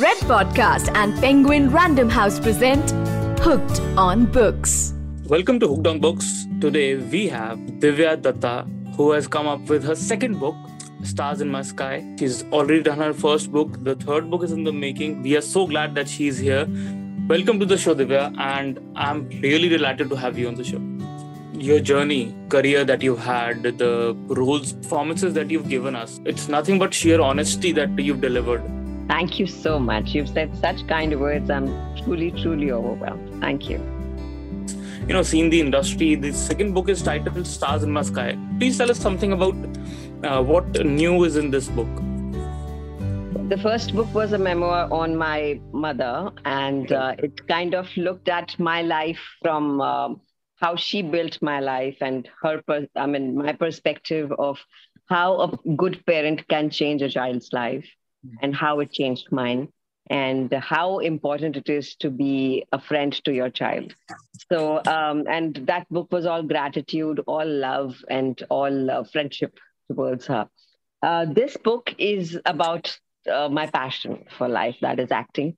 Red Podcast and Penguin Random House present Hooked on Books. Welcome to Hooked on Books. Today we have Divya Datta, who has come up with her second book, Stars in My Sky. She's already done her first book. The third book is in the making. We are so glad that she's here. Welcome to the show, Divya, and I'm really delighted to have you on the show. Your journey, career that you've had, the roles, performances that you've given us, it's nothing but sheer honesty that you've delivered Thank you so much. You've said such kind words. I'm truly, truly overwhelmed. Thank you. You know, seeing the industry, the second book is titled Stars in My Sky. Please tell us something about uh, what new is in this book. The first book was a memoir on my mother, and uh, it kind of looked at my life from uh, how she built my life and her, per- I mean, my perspective of how a good parent can change a child's life and how it changed mine and how important it is to be a friend to your child. So um, and that book was all gratitude all love and all uh, friendship towards her. Uh, this book is about uh, my passion for life that is acting.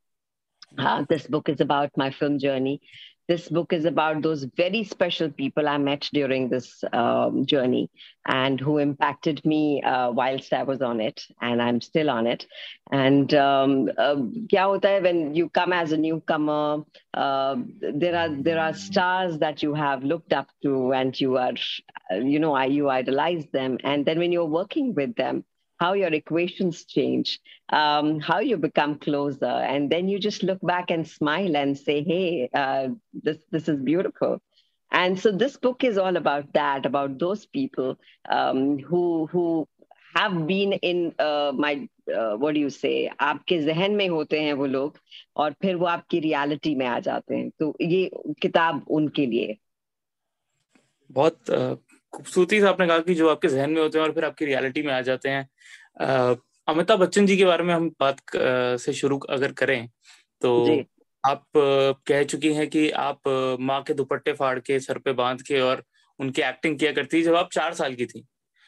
Uh, this book is about my film journey this book is about those very special people I met during this um, journey and who impacted me uh, whilst I was on it, and I'm still on it. And um, uh, when you come as a newcomer, uh, there are there are stars that you have looked up to, and you are, you know, you idolize them, and then when you're working with them, how your equations change, um, how you become closer, and then you just look back and smile and say, "Hey, uh, this this is beautiful." And so this book is all about that, about those people um, who who have been in uh, my uh, what do you say आपके जहन में होते हैं वो लोग और फिर वो आपकी रियलिटी में आ जाते हैं तो ये किताब उनके लिए बहुत खूबसूरती से आपने कहा कि जो आपके जहन में होते हैं और फिर आपकी रियलिटी में आ जाते हैं। अमिताभ बच्चन जी के बारे में हम बात से शुरू अगर करें तो आप कह चुकी हैं कि आप माँ के दुपट्टे फाड़ के सर पे बाँध के और उनकी एक्टिंग किया करती जब आप चार साल की थी।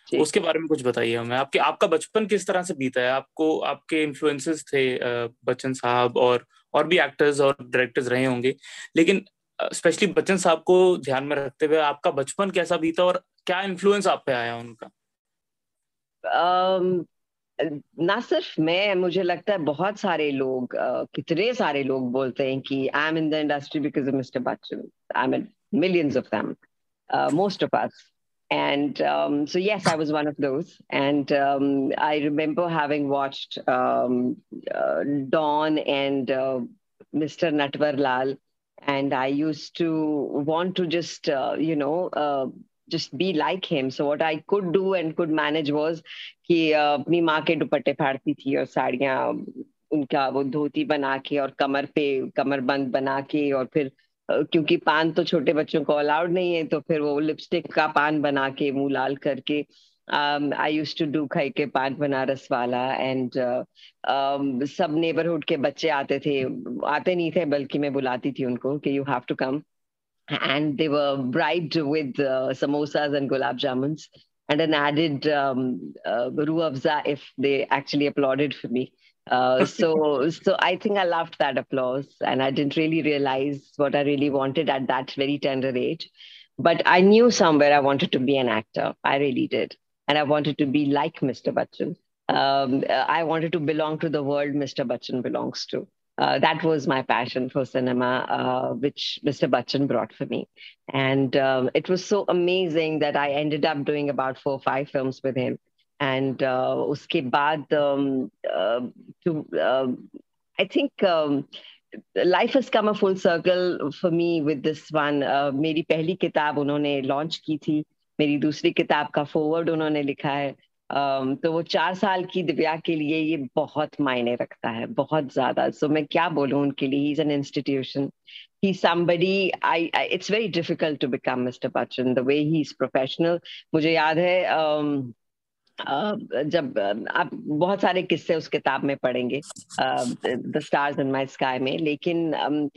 उसके बारे में कुछ बताइए हमें। आपके आपका बचपन किस तरह से बीता है? आपको आपके इन्फ्लुएंसेस थे बच्चन साहब और और भी एक्टर्स और डायरेक्टर्स रहे होंगे। लेकिन स्पेशली बच्चन साहब को ध्यान में रखते हुए आपका बचपन कैसा बीता और क्या इन्फ्लुएंस आप पे आया उनका um, ना सिर्फ मैं मुझे लगता है बहुत सारे लोग uh, कितने सारे लोग बोलते हैं कि I am in the industry because of mister Bachchan I mean millions of them most of us and um, so yes i was one of those and um, i remember having watched um, uh, dawn and uh, mr natwar lal and i used to want to just uh, you know uh, just be like him. So what I could do and could manage was कि अपनी माँ के दुपट्टे फाड़ती थी और साड़ियाँ उनका वो धोती बना के और कमर पे कमर बंद बना के और फिर क्योंकि पान तो छोटे बच्चों को अलाउड नहीं है तो फिर वो लिपस्टिक का पान बना के मुँह लाल करके आई यूज़ टू डू खाई के पान बनारस वाला एंड um, सब नेबरहुड के बच्चे आते थे आते नहीं थे बल्कि मैं बुलाती थी उनको कि you have to come and they were bribed with uh, samosas and gulab jamuns and an added um, uh, afza if they actually applauded for me. Uh, so, so I think I loved that applause, and I didn't really realize what I really wanted at that very tender age. But I knew somewhere I wanted to be an actor. I really did, and I wanted to be like Mr. Bachchan. Um, I wanted to belong to the world Mr. Bachchan belongs to uh, that was my passion for cinema, uh, which Mr. Bachchan brought for me. And um, it was so amazing that I ended up doing about four or five films with him. And uh, uske baad, um, uh, to, um, I think um, life has come a full circle for me with this one. Uh, मेरी पहली किताब उन्होंने launch की थी. मेरी दूसरी किताब का forward उन्होंने लिखा है. तो वो चार साल की दिव्या के लिए ये बहुत मायने रखता है बहुत ज़्यादा। सो so, मैं क्या बोलूँ उनके लिए? Is an institution he somebody I, I it's very difficult to become Mr. Bachchan the way he's professional. मुझे याद है um, uh, जब आप बहुत सारे किस्से उस किताब में पढ़ेंगे the stars in my sky में लेकिन um,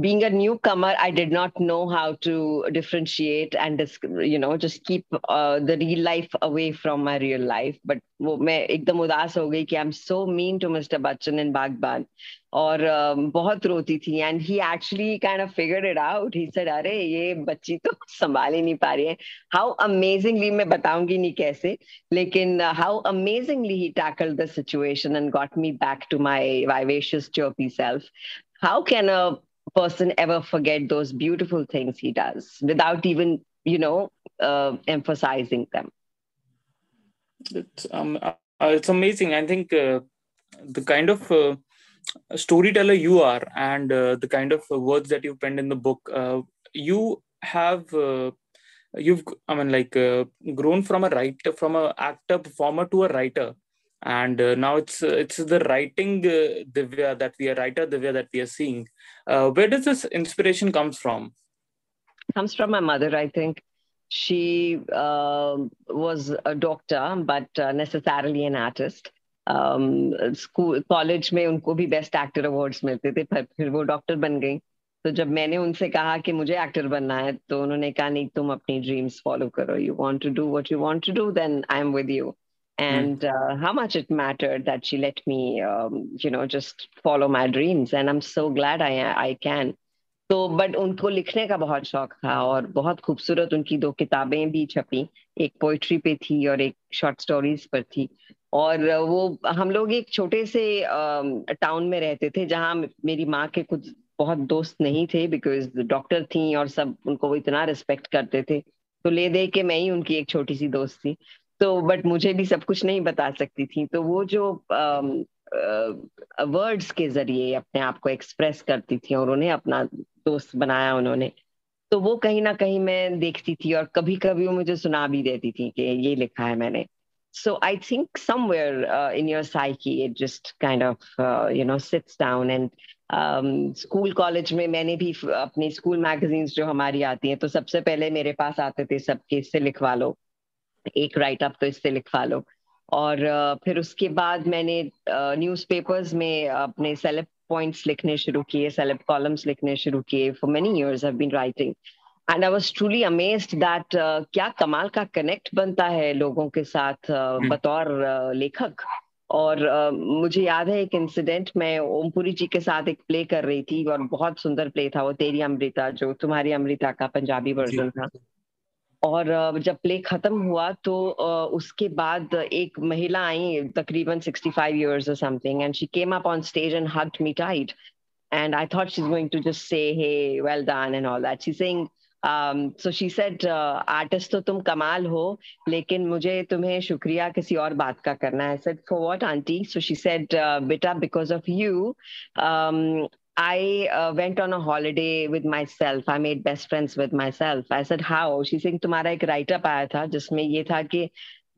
being a newcomer, I did not know how to differentiate and you know just keep uh, the real life away from my real life. But वो मैं एकदम उदास हो गई कि I'm so mean to Mr. Bachchan in Bagban और um, बहुत रोती थी and he actually kind of figured it out. He said अरे ये बच्ची तो संभाल ही नहीं पा रही है. How amazingly मैं बताऊँगी नहीं कैसे लेकिन uh, how amazingly he tackled the situation and got me back to my vivacious chirpy self. How can a person ever forget those beautiful things he does without even you know uh, emphasizing them. It's um uh, it's amazing. I think uh, the kind of uh, storyteller you are and uh, the kind of words that you've penned in the book you have you've i mean like grown from a writer from a actor performer to a writer and uh, now it's uh, it's the writing uh, divya that we are writer divya that we are seeing uh, where does this inspiration comes from comes from my mother i think she uh, was a doctor but uh, necessarily an artist school um, college में उनको भी best actor awards मिलते थे पर फिर वो doctor बन गई तो जब मैंने उनसे कहा कि मुझे एक्टर बनना है तो उन्होंने कहा नहीं तुम अपनी ड्रीम्स फॉलो करो you want to do what you want to do then I am with you and mm. uh, how much it mattered that she let me um, you know just follow my dreams. And i'm so glad i i can. तो but उनको लिखने का बहुत शौक था और बहुत खूबसूरत उनकी दो किताबें भी छपी। एक पोइट्री पे थी और एक शॉर्ट स्टोरीज पर थी। और वो हम लोग एक छोटे से टाउन में रहते थे जहाँ मेरी माँ के कुछ बहुत दोस्त नहीं थे बिकॉज़ डॉक्टर थी और सब उनको वो इतना रिस्पेक्ट करते थे। तो ले दे के मैं ही उनकी एक छोटी सी दोस्त थी। तो बट मुझे भी सब कुछ नहीं बता सकती थी। तो वो जो वर्ड्स के ज़रिए अपने आप को एक्सप्रेस करती थी और उन्हें अपना दोस्त बनाया उन्होंने तो वो कहीं ना कहीं मैं देखती थी और कभी कभी वो मुझे सुना भी देती थी कि ये लिखा है मैंने। Think somewhere uh, in your psyche it just kind of uh, you know sits down and school college में मैंने भी अपनी स्कूल मैगजीन्स जो हमारी आती हैं तो सबसे पहले मेरे पास आते थे सबके इससे लिखवा लो। एक राइट अप तो इससे लिखवा लो। और फिर उसके बाद मैंने न्यूज़पेपर्स में अपने सेलेब पॉइंट्स लिखने शुरू किए सेलेब कॉलम्स लिखने शुरू किए for many years have been writing and I was truly amazed that क्या कमाल का कनेक्ट बनता है लोगों के साथ uh, बतौर uh, लेखक। और uh, मुझे याद है एक इंसिडेंट मैं ओमपुरी जी के साथ एक प्ले कर रही थी और बहुत सुंदर प्ले था वो तेरी अमृता जो तुम्हारी अमृता का पंजाबी वर्जन था। और जब प्ले खत्म हुआ तो उसके बाद एक महिला आई तकरीबन 65 years or something and she came up on stage and hugged me tight and I thought she's going to just say hey well done and all that she's saying um, so she said uh, artist तो तुम कमाल हो लेकिन मुझे तुम्हें शुक्रिया किसी और बात का करना है I said for what auntie so she said uh, beta because of you um, I uh, went on a holiday with myself. I made best friends with myself. I said, how? She said, तुम्हारा एक right up आया था जिसमें ये था कि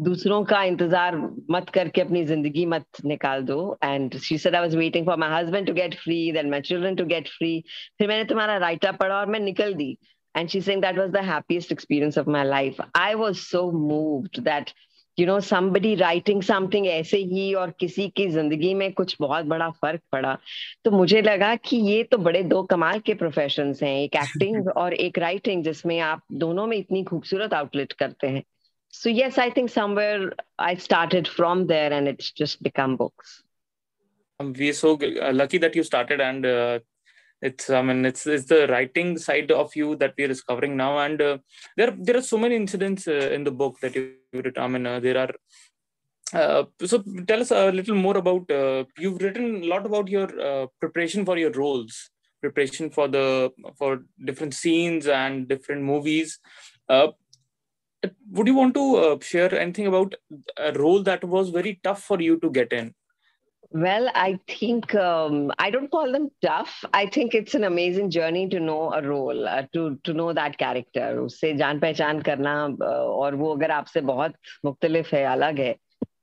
दूसरों का इंतज़ार मत करके अपनी ज़िंदगी मत निकाल दो and she said I was waiting for my husband to get free then my children to get free फिर मैंने तुम्हारा राइट अप पढ़ा और मैं निकल दी and she saying that was the happiest experience of my life I was so moved that you know somebody writing something ऐसे ही और किसी की ज़िंदगी में कुछ बहुत बड़ा फ़र्क पड़ा। तो मुझे लगा कि ये तो बड़े दो कमाल के प्रोफेशन हैं एक एक्टिंग और एक राइटिंग जिसमें आप दोनों में इतनी खूबसूरत आउटलेट करते हैं। So yes i think somewhere i started from there and it's just become books um, we're so lucky that you started and uh, it's i mean it's it's the writing side of you that we're discovering now. And uh, there there are so many incidents uh, in the book that you written. I mean uh, there are uh, so tell us a little more about uh, you've written a lot about your uh, preparation for your roles preparation for the for different scenes and different movies. Would you want to share anything about a role that was very tough for you to get in well, I think um, I don't call them tough. I think it's an amazing journey to know a role, uh, to to know that character. उससे जान पहचान करना और वो अगर आपसे बहुत मुख्तलिफ है अलग है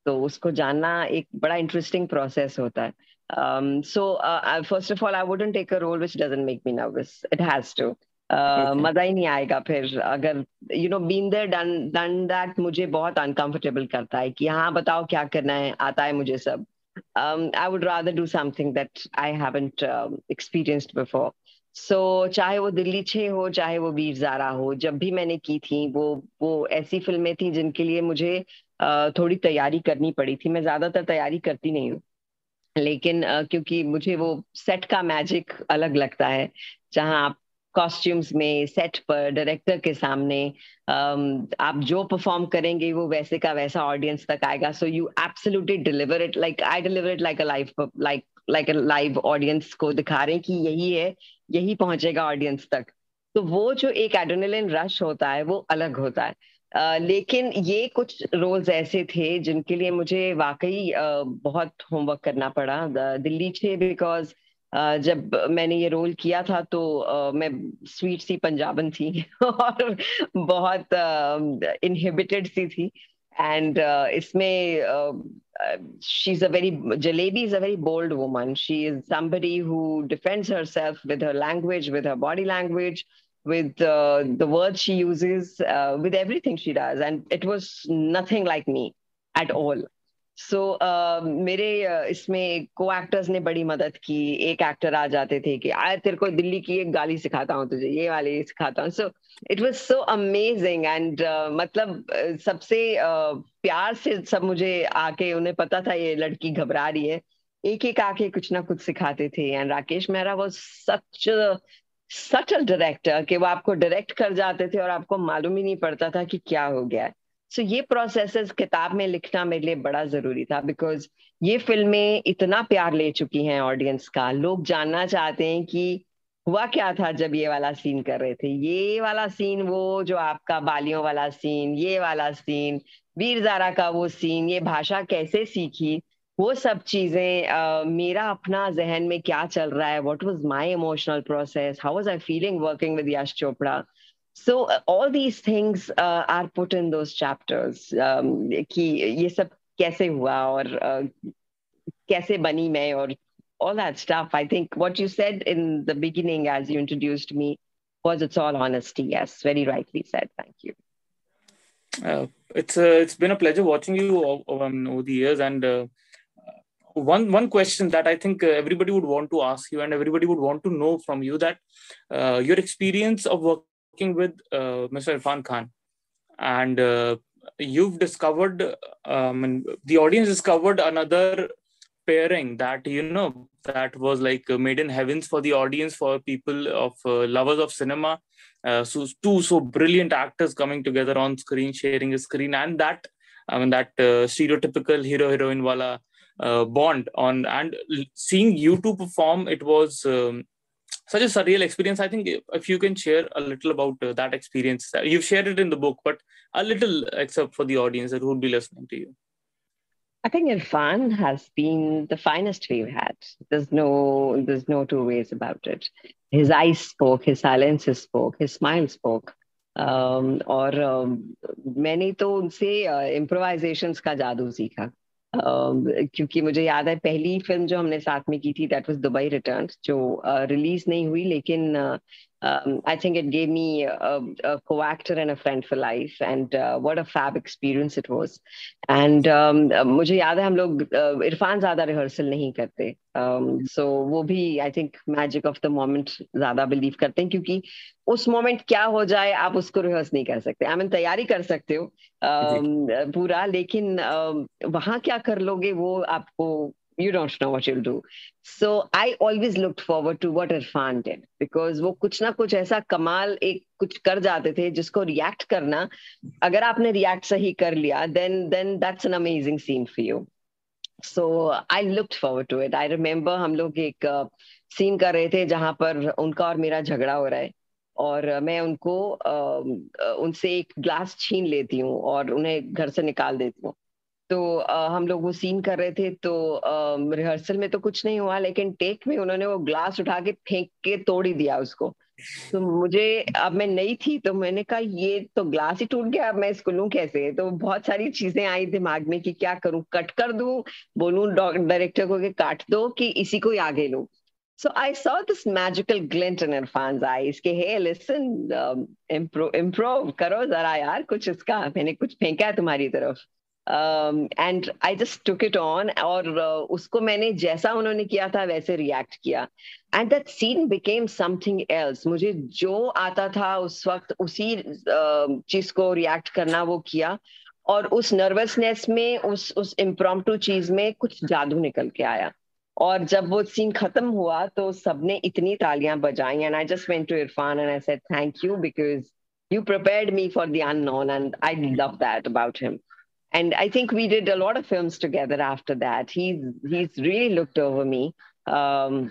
तो उसको जानना एक बड़ा इंटरेस्टिंग प्रोसेस होता है um, so uh, first of all I wouldn't take a role which doesn't make me nervous it has to uh, मजा ही नहीं आएगा फिर अगर you know been there done done that मुझे बहुत अनकंफर्टेबल करता है कि हाँ बताओ क्या करना है आता है मुझे सब Um, I would rather do something that I haven't um, experienced before. सो चाहे वो दिल्ली छे हो चाहे वो वीर जारा हो जब भी मैंने की थी वो वो ऐसी फ़िल्में थी जिनके लिए मुझे थोड़ी तैयारी करनी पड़ी थी मैं ज़्यादातर तैयारी करती नहीं हूँ लेकिन क्योंकि मुझे वो सेट का मैजिक अलग लगता है जहाँ आप कॉस्ट्यूम्स में सेट पर डायरेक्टर के सामने आप जो परफॉर्म करेंगे वो वैसे का वैसा ऑडियंस तक आएगा। So you absolutely deliver it like I deliver it like a live like like live audience को दिखा रहे हैं कि यही है यही पहुंचेगा ऑडियंस तक। तो वो जो एक एड्रेनलिन रश होता है वो अलग होता है। Uh, लेकिन ये कुछ रोल्स ऐसे थे जिनके लिए मुझे वाकई uh, बहुत होमवर्क करना पड़ा। दिल्ली छे बिकॉज़ जब मैंने ये रोल किया था तो मैं स्वीट सी पंजाबन थी और बहुत इनहिबिटेड सी थी। एंड इसमें she is a very jalebi is a very bold woman she is somebody who defends herself with her language with her body language with uh, the words she uses uh, with everything she does. And it was nothing like me at all. So so, uh, मेरे uh, इसमें को actors ने बड़ी मदद की। एक actor आ जाते थे कि आए तेरे को दिल्ली की एक गाली सिखाता हूँ तुझे ये वाली सिखाता हूँ। So it was so amazing and मतलब uh, सबसे uh, प्यार से सब मुझे आके उन्हें पता था ये लड़की घबरा रही है। एक एक आके कुछ ना कुछ सिखाते थे। एंड राकेश मेहरा वो सच सटल डायरेक्टर कि वो आपको डायरेक्ट कर जाते थे और आपको मालूम ही नहीं पड़ता था कि क्या हो गया। है सो ये प्रोसेस किताब में लिखना मेरे लिए बड़ा ज़रूरी था बिकॉज़ ये फ़िल्में इतना प्यार ले चुकी हैं ऑडियंस का। लोग जानना चाहते हैं कि हुआ क्या था जब ये वाला सीन कर रहे थे। ये वाला सीन वो जो आपका बालियों वाला सीन ये वाला सीन वीर जारा का वो सीन ये भाषा कैसे सीखी? वो सब चीज़ें मेरा अपना जहन में क्या चल रहा है? What was my emotional process how was I feeling working with Yash Chopra so uh, all these things uh, are put in those chapters um, कि ये सब कैसे हुआ और uh, कैसे बनी मैं और all that stuff i think what you said in the beginning as you introduced me was it's all honesty yes very rightly said thank you uh, it's uh, it's been a pleasure watching you um, over the years and uh, one one question that I think uh, everybody would want to ask you and everybody would want to know from you that uh, your experience of work, working with uh, Mr. Irfan Khan, and uh, you've discovered, um, the audience discovered another pairing that you know that was like made in heavens for the audience for people of uh, lovers of cinema so two so brilliant actors coming together on screen sharing a screen and that i mean that uh, stereotypical hero heroine wala uh, bond on and seeing you two perform it was um, such a surreal experience. I think if you can share a little about uh, that experience, uh, you've shared it in the book, but a little except for the audience that would be listening to you. I think Irfan has been the finest we've had. There's no, there's no two ways about it. His eyes spoke, his silences spoke, his smile spoke. Um, और um, मैंने तो उनसे इम्प्रोवाइजेशंस uh, का जादू सीखा क्योंकि मुझे याद है, पहली फ़िल्म जो हमने साथ में की थी दैट वाज दुबई रिटर्न जो रिलीज़ नहीं हुई, लेकिन um, I think it gave me a, a co-actor and a friend for life, and uh, what a fab experience it was. And um, मुझे याद है हम लोग इरफान ज़्यादा रिहर्सल नहीं करते। Um, वो भी I think magic of the moment ज़्यादा बिलीव करते हैं क्योंकि उस मोमेंट क्या हो जाए आप उसको रिहर्स नहीं कर सकते। आई मीन तैयारी कर सकते हो um, पूरा लेकिन um, वहाँ क्या कर लोगे वो आपको you don't know what do so I always look forward to what Irfan did because वो कुछ ना कुछ ऐसा कमाल एक कुछ कर जाते थे जिसको रिएक्ट करना, अगर आपने रिएक्ट सही कर लिया then then that's an amazing scene for you so I look forward to it I remember हम लोग एक सीन कर रहे थे जहाँ पर उनका और मेरा झगड़ा हो रहा है, और मैं उनको उनसे एक ग्लास छीन लेती हूँ और उन्हें घर से निकाल देती हूँ। तो आ, हम लोग वो सीन कर रहे थे तो रिहर्सल में तो कुछ नहीं हुआ लेकिन टेक में उन्होंने वो ग्लास उठा के फेंक के तोड़ ही दिया उसको। तो मुझे अब मैं नई थी तो मैंने कहा ये तो ग्लास ही टूट गया अब मैं इसको लूँ कैसे? तो बहुत सारी चीज़ें आई दिमाग में कि क्या करूँ कट कर दूँ बोलूँ डायरेक्टर को कि काट दो कि इसी को ही आगे लूँ। So I saw this magical glint in Irfan's eyes कि hey listen um, improve improve करो जरा यार कुछ इसका मैंने कुछ फेंका है तुम्हारी तरफ़। And I just took it on और uh, उसको मैंने जैसा उन्होंने किया था वैसे रिएक्ट किया। And that scene became something else मुझे जो आता था उस वक्त उसी uh, चीज़ को रिएक्ट करना वो किया। और उस नर्वसनेस में उस उस इम्प्रॉम्प्टू चीज़ में कुछ जादू निकल के आया। और जब वो सीन खत्म हुआ तो सबने इतनी तालियाँ बजाई। And I just went to Irfan and I said thank you because you prepared me for the unknown and i love that about him. And i think we did a lot of films together after that. He's he's really looked over me. Um,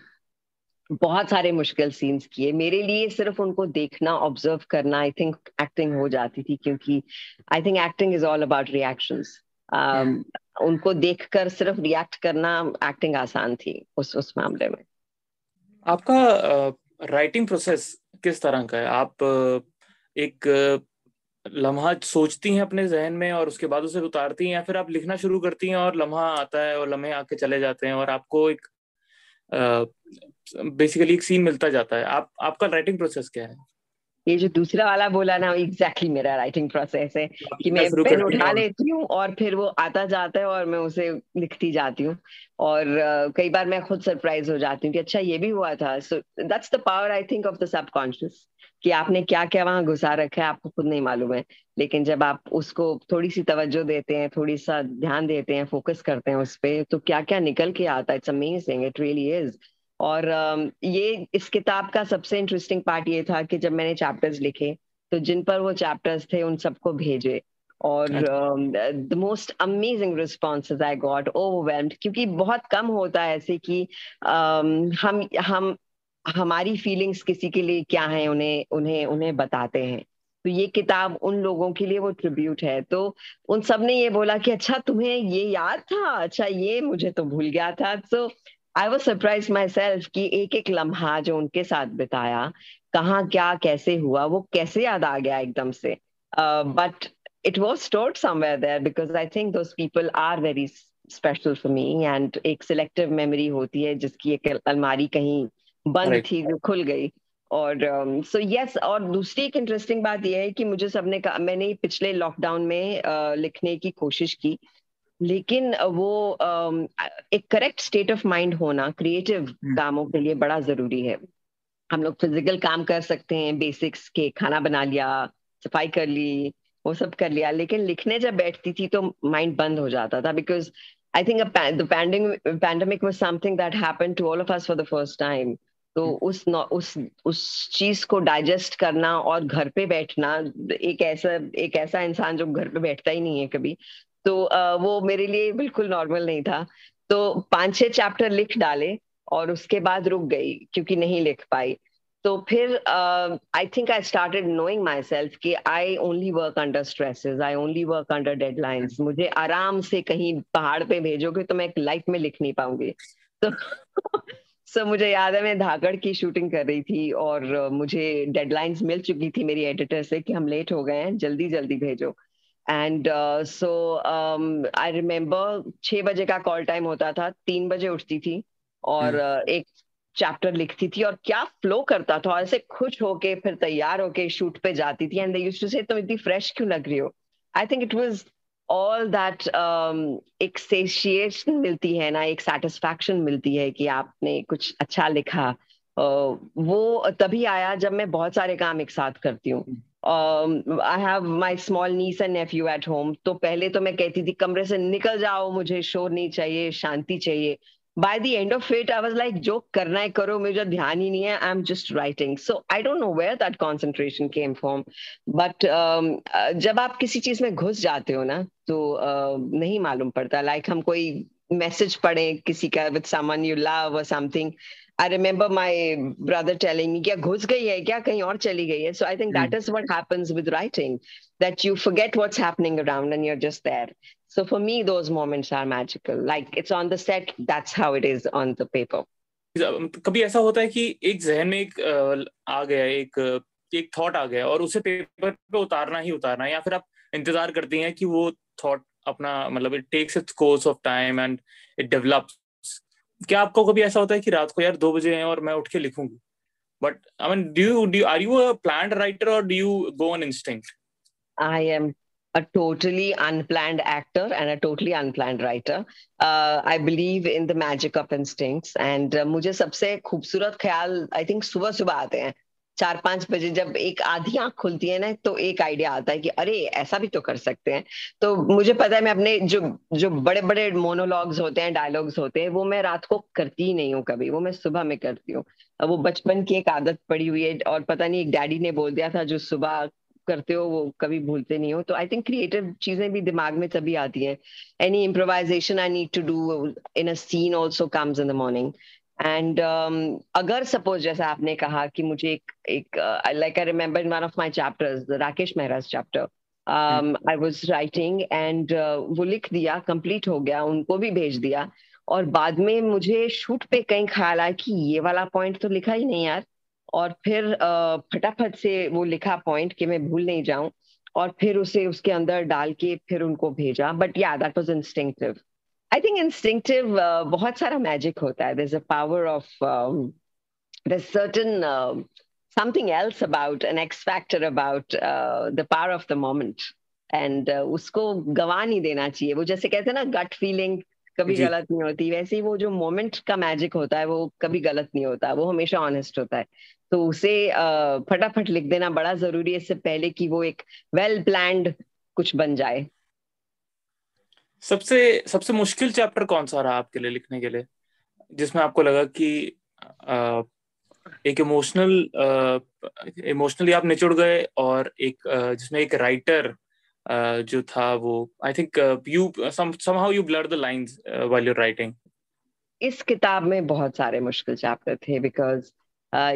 बहुत सारे मुश्किल scenes किए। मेरे लिए सिर्फ़ उनको देखना observe करना आई थिंक एक्टिंग हो जाती थी क्योंकि I think acting is all about reactions उनको देखकर सिर्फ़ रिएक्ट करना एक्टिंग आसान थी उस उस मामले में। आपका राइटिंग uh, प्रोसेस किस तरह का है? आप एक लम्हा सोचती हैं अपने जहन में और उसके बाद उसे उतारती हैं या फिर आप लिखना शुरू करती हैं और लम्हा आता है और लम्हे आके चले जाते हैं और आपको एक बेसिकली एक सीन मिलता जाता है। आप, आपका राइटिंग प्रोसेस क्या है? ये जो दूसरा वाला बोला ना एग्जैक्टली exactly मेरा राइटिंग प्रोसेस है कि मैं पेन उठा लेती हूँ और फिर वो आता जाता है और मैं उसे लिखती जाती हूँ। और uh, कई बार मैं खुद सरप्राइज़ हो जाती हूँ कि अच्छा ये भी हुआ था। So that's the power I think of the subconscious कि आपने क्या क्या वहाँ घुसा रखा है आपको खुद नहीं मालूम है। लेकिन जब आप उसको थोड़ी सी तवज्जो देते हैं थोड़ी सा ध्यान देते हैं फोकस करते हैं उस पर तो क्या क्या निकल के आता है? It's amazing it really is और ये इस किताब का सबसे इंटरेस्टिंग पार्ट ये था कि जब मैंने चैप्टर्स लिखे तो जिन पर वो चैप्टर्स थे उन सबको भेजे। और the most amazing responses I got overwhelmed क्योंकि बहुत कम होता है ऐसे कि um, हम हम हमारी फीलिंग्स किसी के लिए क्या है उन्हें उन्हें उन्हें बताते हैं। तो ये किताब उन लोगों के लिए वो ट्रिब्यूट है। तो उन सबने ये बोला कि अच्छा तुम्हें ये याद था? अच्छा ये मुझे तो भूल गया था। So I was surprise myself कि एक एक लम्हा जो उनके साथ बिताया कहाँ क्या कैसे हुआ वो कैसे याद आ गया एकदम से but it was stored somewhere there because I think those people are very special for me and एक सिलेक्टिव मेमोरी होती है जिसकी एक अलमारी कहीं बंद right. थी जो खुल गई और so um, yes so yes, और दूसरी एक इंटरेस्टिंग बात यह है कि मुझे सबने कहा मैंने पिछले लॉकडाउन में uh, लिखने की कोशिश की लेकिन वो एक करेक्ट स्टेट ऑफ़ माइंड होना क्रिएटिव hmm. कामों के लिए बड़ा ज़रूरी है हम लोग फ़िज़िकल काम कर सकते हैं बेसिक्स के खाना बना लिया सफ़ाई कर ली वो सब कर लिया लेकिन लिखने जब बैठती थी तो माइंड बंद हो जाता था because I think pandemic was something that happened to all of us for the first time तो हम्म। उस उस उस चीज़ को डाइजेस्ट करना और घर पे बैठना एक ऐसा एक ऐसा इंसान जो घर पे बैठता ही नहीं है कभी तो वो मेरे लिए बिल्कुल नॉर्मल नहीं था। तो पाँच छह चैप्टर लिख डाले और उसके बाद रुक गई क्योंकि नहीं लिख पाई। तो फिर I think I started knowing myself कि I only work under stresses I only work under deadlines मुझे आराम से कहीं पहाड़ पे भेजोगे तो मैं लाइफ में लिख नहीं पाऊँगी। तो सो मुझे याद है मैं धाकड़ की शूटिंग कर रही थी और मुझे डेडलाइंस मिल चुकी थी मेरी एडिटर से कि हम लेट हो गए हैं जल्दी जल्दी भेजो। एंड सो आई रिमेम्बर छह बजे का कॉल टाइम होता था तीन बजे उठती थी और uh, एक चैप्टर लिखती थी और क्या फ्लो करता था ऐसे खुश होके फिर तैयार होके शूट पे जाती थी एंड दे यूज्ड टू से तुम इतनी फ्रेश क्यों लग रही हो? I think it was all that एक सेशिएशन मिलती है ना एक सेटिस्फैक्शन मिलती है कि आपने कुछ अच्छा लिखा। Uh, वो तभी आया जब मैं बहुत सारे काम एक साथ करती हूँ। I have my small niece and nephew at home तो पहले तो मैं कहती थी कमरे से निकल जाओ मुझे शोर नहीं चाहिए शांति चाहिए. By the end of it I was like जो करना है करो मुझे ध्यान ही नहीं है I am just writing so I don't know where that concentration came from but जब आप किसी चीज़ में घुस जाते हो ना तो uh, नहीं मालूम पड़ता। लाइक like हम कोई मैसेज पढ़े किसी का विद सामान you love something I remember my brother telling me, क्या घुस गई है क्या कहीं और चली गई है? So I think that is what happens with writing, that you forget what's happening around and you're just there. So for me, those moments are magical. Like it's on the set, that's how it is on the paper. कभी ऐसा होता है कि एक जहन में एक आ गया एक एक थॉट आ गया और उसे पेपर पे उतारना ही उतारना है या फिर आप इंतज़ार करती हैं कि वो थॉट अपना मतलब it takes its course of time and it develops क्या आपको कभी ऐसा होता है कि रात को यार दो बजे हैं और मैं उठ के लिखूँगी? But I mean do you do are you a planned writer और do you go on instinct I am a totally unplanned actor and a totally unplanned writer. Uh, I believe in the magic of instincts and uh, मुझे सबसे खूबसूरत ख्याल I think सुबह सुबह आते हैं। चार पाँच बजे जब एक आधी आँख खुलती है ना तो एक आइडिया आता है कि अरे, ऐसा भी तो कर सकते हैं। तो मुझे पता है मैं अपने जो जो बड़े बड़े मोनोलॉग्स होते हैं डायलॉग्स होते हैं, वो मैं रात को करती ही नहीं हूँ कभी। वो मैं सुबह में करती हूँ। वो बचपन की एक आदत पड़ी हुई है और पता नहीं, एक डैडी ने बोल दिया था, जो सुबह करते हो, वो कभी भूलते नहीं हो। तो आई थिंक क्रिएटिव चीज़ें भी दिमाग में तभी आती है। Any improvisation I need to do in a scene also comes in the morning and um, अगर सपोज़ जैसा आपने कहा कि मुझे एक एक like I remember in one of my chapters Rakesh Mehraj chapter I was writing and वो लिख दिया कंप्लीट हो गया उनको भी भेज दिया। और बाद में मुझे शूट पे कहीं ख्याल आया कि ये वाला पॉइंट तो लिखा ही नहीं यार। और फिर फटाफट से वो लिखा पॉइंट कि मैं भूल नहीं जाऊँ। और फिर उसे उसके अंदर डाल के फिर उनको भेजा। बट या that was instinctive I think instinctive बहुत सारा मैजिक होता है. There's a power of um, there's certain uh, something else about an X factor about uh, the power of the moment. And uh, उसको गवा नहीं देना चाहिए. वो जैसे कहते हैं ना गट फीलिंग कभी गलत नहीं होती. वैसे ही वो जो मोमेंट का मैजिक होता है वो कभी गलत नहीं होता. वो हमेशा ऑनेस्ट होता है. तो उसे फटाफट लिख देना बड़ा ज़रूरी है इससे पहले कि वो एक वेल well प्लान्ड कुछ बन जाए. सबसे सबसे मुश्किल चैप्टर कौन सा रहा आपके लिए लिखने के लिए? जिसमें आपको लगा कि एक इमोशनल इमोशनली आप निचुड़ गए और एक जिसमें एक राइटर जो था वो I think you somehow you blur the lines while you writing इस किताब में बहुत सारे मुश्किल चैप्टर थे because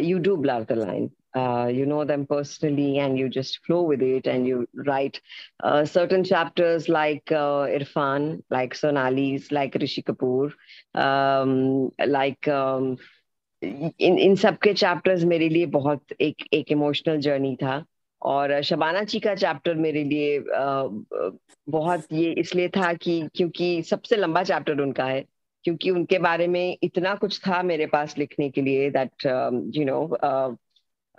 you do blur the line uh, you know them personally and you just flow with it and you write uh, certain chapters like uh, Irfan, like Sonali's, like Rishi Kapoor, um, like um, इन इन सब के chapters मेरे लिए बहुत एक एक emotional journey था और शबाना जी का चैप्टर मेरे लिए बहुत ये इसलिए था कि क्योंकि सबसे लंबा चैप्टर उनका है क्योंकि उनके बारे में इतना कुछ था मेरे पास लिखने के लिए that you know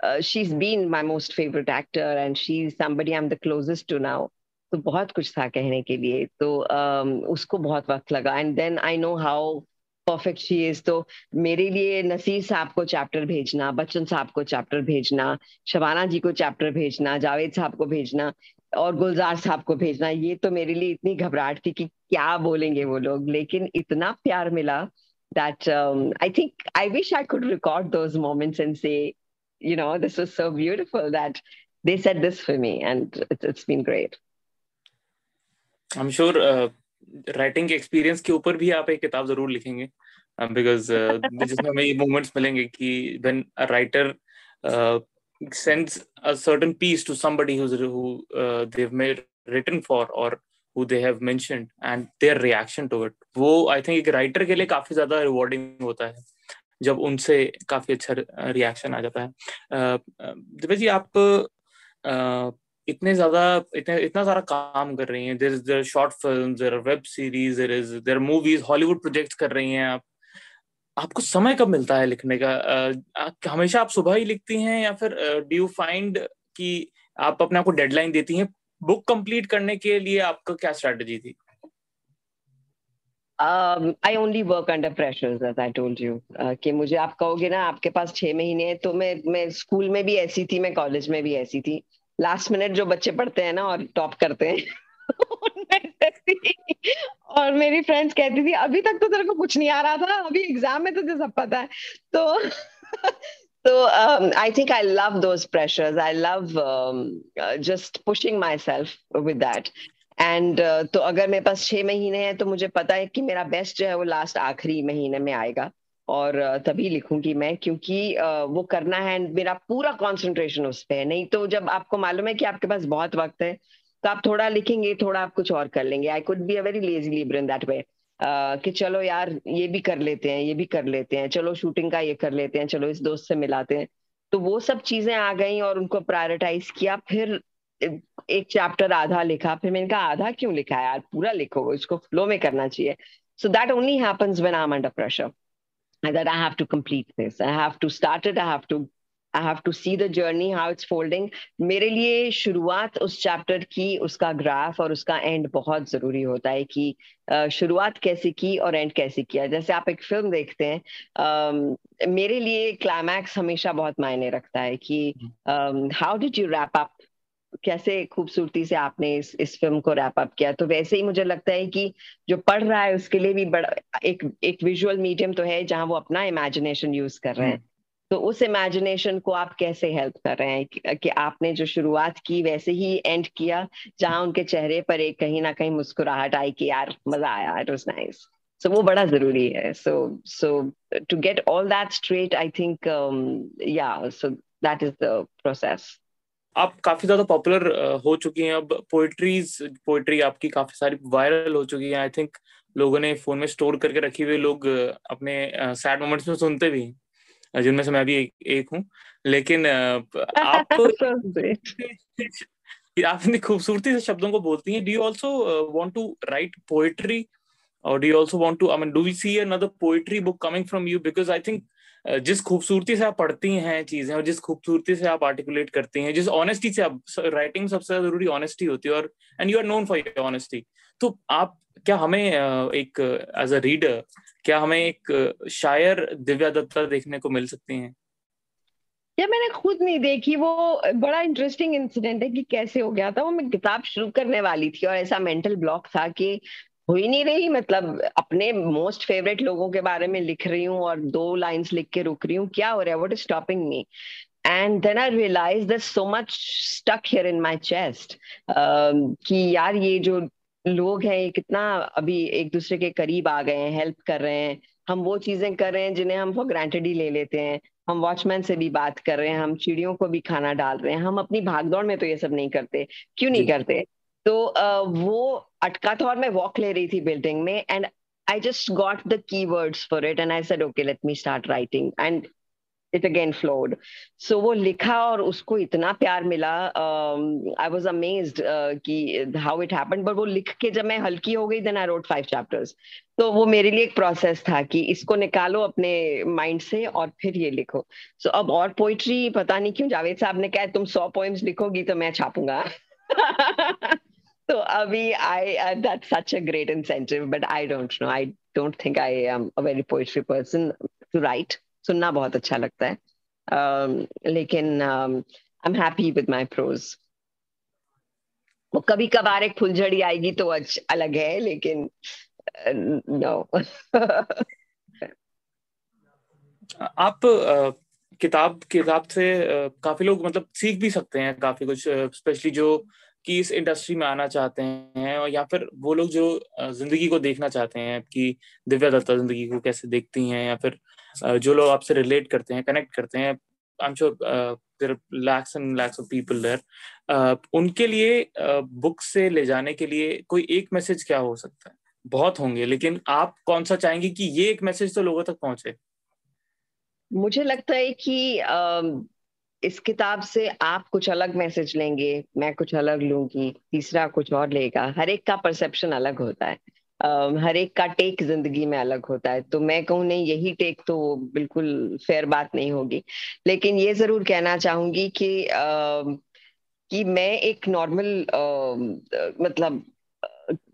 uh, she's been my most favorite actor and she's somebody I'm the closest to now. तो बहुत कुछ था कहने के लिए। तो um, उसको बहुत वक्त लगा। And then I know how perfect she is तो मेरे लिए नसीर साहब को चैप्टर भेजना बच्चन साहब को चैप्टर भेजना शबाना जी को चैप्टर भेजना जावेद साहब को भेजना और गुलजार साहब को भेजना ये तो मेरे लिए इतनी घबराहट थी कि क्या बोलेंगे वो लोग। लेकिन इतना प्यार मिला that I think I wish I could record those moments and say, you know, this was so beautiful that they said this for me, and it's, it's been great. I'm sure uh, writing experience के ऊपर भी आप एक किताब जरूर लिखेंगे because uh, जिसमें हमें ये मोमेंट्स मिलेंगे कि when a writer uh, sends a certain piece to somebody who's who uh, they've made written for or who they have mentioned and their reaction to it वो I think एक writer के लिए काफी ज्यादा rewarding होता है जब उनसे काफ़ी अच्छा रिएक्शन आ जाता है। दिव्या जी आप इतने ज़्यादा इतने इतना सारा काम कर रही हैं। There is their short film their web series there is their movies Hollywood project कर रही हैं आप। आपको समय कब मिलता है लिखने का? आ, हमेशा आप सुबह ही लिखती हैं या फिर डू यू फाइंड कि आप अपने आप को डेडलाइन देती हैं? बुक कंप्लीट करने के लिए आपका क्या स्ट्रेटेजी थी? I only work under pressure कि मुझे आप कहोगे ना, आपके पास छह महीने तो मैं मैं स्कूल में भी ऐसी थी, मैं कॉलेज में भी ऐसी थी। लास्ट मिनट जो बच्चे पढ़ते हैं ना और टॉप करते हैं और मेरी फ्रेंड्स कहती थी, अभी तक तो तेरे को कुछ नहीं आ रहा था, अभी एग्ज़ाम में तुझे सब पता है। तो तो I think I love those pressures I love just pushing myself with that and uh, तो अगर मेरे पास छह महीने हैं तो मुझे पता है कि मेरा बेस्ट जो है वो लास्ट आखिरी महीने में आएगा। और uh, तभी लिखूँगी मैं क्योंकि uh, वो करना है मेरा पूरा कंसंट्रेशन उस पर है। नहीं तो जब आपको मालूम है कि आपके पास बहुत वक्त है तो आप थोड़ा लिखेंगे थोड़ा आप कुछ और कर लेंगे। I could be a very lazy लीबर in that way कि चलो यार ये भी कर लेते हैं ये भी कर लेते हैं चलो शूटिंग का ये कर लेते हैं चलो इस दोस्त से मिलाते हैं। तो वो सब चीज़ें आ गई और उनको प्रायोरिटाइज किया फिर एक चैप्टर आधा लिखा फिर मैंने कहा आधा क्यों लिखा यार? पूरा लिखो इसको फ्लो में करना चाहिए. So that only happens when I am under pressure that I have to complete this. I have to start it. I have to I have to see the journey how it's folding मेरे लिए शुरुआत उस chapter की उसका graph और उसका and बहुत ज़रूरी होता है कि शुरुआत कैसे की और एंड कैसे किया। जैसे आप एक फ़िल्म देखते हैं मेरे लिए क्लाइमैक्स हमेशा बहुत मायने रखता है कि how did you wrap up कैसे खूबसूरती से आपने इस इस फ़िल्म को रैप अप किया? तो वैसे ही मुझे लगता है कि जो पढ़ रहा है उसके लिए भी बड़ा एक एक विजुअल मीडियम तो है जहाँ वो अपना इमेजिनेशन यूज़ कर रहे हैं। हम्म। तो उस इमेजिनेशन को आप कैसे हेल्प कर रहे हैं? कि, कि आपने जो शुरुआत की वैसे ही एंड किया जहाँ उनके चेहरे पर एक कहीं ना कहीं मुस्कुराहट आई कि यार मज़ा आया इट वाज नाइस सो वो बड़ा ज़रूरी है। So so to get all that straight I think या so that is the process आप काफ़ी ज़्यादा पॉपुलर हो चुकी हैं। अब पोइट्रीज पोइट्री आपकी काफ़ी सारी वायरल हो चुकी है। आई थिंक लोगों ने फ़ोन में स्टोर करके रखी हुई लोग अपने सैड मोमेंट्स में सुनते भी हैं जिनमें से मैं भी एक, एक हूँ। लेकिन आप आप इतनी खूबसूरती से शब्दों को बोलती हैं। Do you also want to write poetry और do you also want to I mean do we see another poetry book coming from you because I think जिस खूबसूरती से आप पढ़ती हैं चीज़ें और जिस खूबसूरती से आप आर्टिकुलेट करती हैं, जिस ऑनेस्टी से आप राइटिंग सबसे ज़रूरी ऑनेस्टी होती है और and you are known for your honesty तो आप, क्या हमें एक एज अ रीडर क्या हमें एक, शायर दिव्या दत्ता देखने को मिल सकती हैं? या मैंने खुद नहीं देखी, वो बड़ा इंटरेस्टिंग इंसिडेंट है कि कैसे हो गया था। वो मैं किताब शुरू करने वाली थी और ऐसा मेंटल ब्लॉक था कि हो ही नहीं रही मतलब अपने मोस्ट फेवरेट लोगों के बारे में लिख रही हूँ और दो लाइंस लिख के रुक रही हूँ क्या हो रहा है? What is stopping me and then I realise that so much stuck here in my chest कि यार ये जो लोग हैं ये कितना अभी एक दूसरे के करीब आ गए हैं हेल्प कर रहे हैं। हम वो चीज़ें कर रहे हैं जिन्हें हम फॉर ग्रांटेड ही ले लेते हैं। हम वॉचमैन से भी बात कर रहे हैं हम चिड़ियों को भी खाना डाल रहे हैं। हम अपनी भागदौड़ में तो ये सब नहीं करते। क्यों नहीं करते? तो वो अटका था और मैं वॉक ले रही थी बिल्डिंग में and I just got the keywords for it and I said, okay, let me start writing. And it again flowed. So वो लिखा और उसको इतना प्यार मिला आई वॉज़ अमेज्ड कि हाउ इट हैपेंड बट वो लिख के जब मैं हल्की हो गई then I wrote five chapters तो वो मेरे लिए एक प्रोसेस था कि इसको निकालो अपने माइंड से और फिर ये लिखो सो so, अब और पोइट्री पता नहीं क्यों जावेद साहब ने कहा तुम सौ पोइम्स लिखोगी तो मैं छापूँगा So Avi, I uh, that's such a great incentive, but I don't know. I don't think I am a very poetry person to write. सुनना बहुत अच्छा लगता है um, लेकिन I am happy with my prose वो कभी कभार एक फुलझड़ी आएगी तो अलग है लेकिन नो आप किताब किताब से काफ़ी लोग मतलब सीख भी सकते हैं काफ़ी कुछ स्पेशली जो कि इस इंडस्ट्री में आना चाहते हैं और या फिर वो लोग जो ज़िंदगी को देखना चाहते हैं कि दिव्या दत्ता ज़िंदगी को कैसे देखती हैं या फिर जो लोग आपसे रिलेट करते हैं कनेक्ट करते हैं I am sure lakhs and lakhs of people उनके लिए बुक से ले जाने के लिए कोई एक मैसेज क्या हो सकता है? बहुत होंगे, लेकिन आप कौन सा चाहेंगे कि ये एक मैसेज तो लोगों तक पहुँचे? मुझे लगता है कि इस किताब से आप कुछ अलग मैसेज लेंगे मैं कुछ अलग लूँगी तीसरा कुछ और लेगा। हर एक का परसेप्शन अलग होता है। uh, हर एक का टेक ज़िंदगी में अलग होता है। तो मैं कहूँ नहीं यही टेक तो बिल्कुल फेयर बात नहीं होगी। लेकिन ये ज़रूर कहना चाहूँगी कि uh, कि मैं एक नॉर्मल uh, मतलब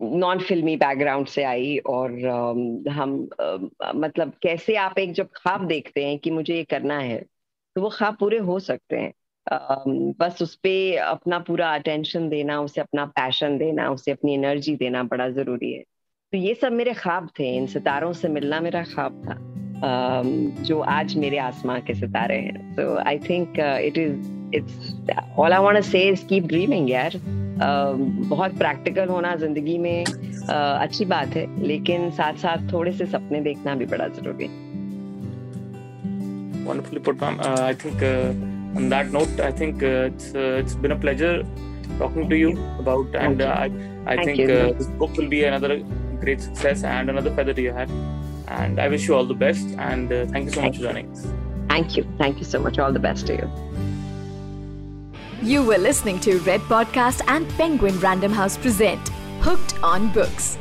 नॉन फिल्मी बैकग्राउंड से आई और हम मतलब कैसे आप एक जब ख्वाब देखते हैं कि मुझे ये करना है तो वो ख्वाब पूरे हो सकते हैं। बस उस पर अपना पूरा अटेंशन देना, उसे अपना पैशन देना, उसे अपनी एनर्जी देना बड़ा ज़रूरी है। तो ये सब मेरे ख्वाब थे, इन सितारों से मिलना मेरा ख्वाब था। जो आज मेरे आसमां के सितारे हैं। तो I think it is it's all I want to say keep dreaming यार। बहुत प्रैक्टिकल होना ज़िंदगी में अच्छी बात है, लेकिन साथ साथ थोड़े से सपने देखना भी बड़ा ज़रूरी है। Wonderfully put, ma'am. Uh, I think uh, on that note, I think uh, it's it's been a pleasure talking to you about, and I I think this book will be another great success and another feather to your hat. And I wish you all the best. And thank you so much for joining us. Thank you. Thank you so much. All the best to you. You were listening to Red Podcast and Penguin Random House present Hooked on Books.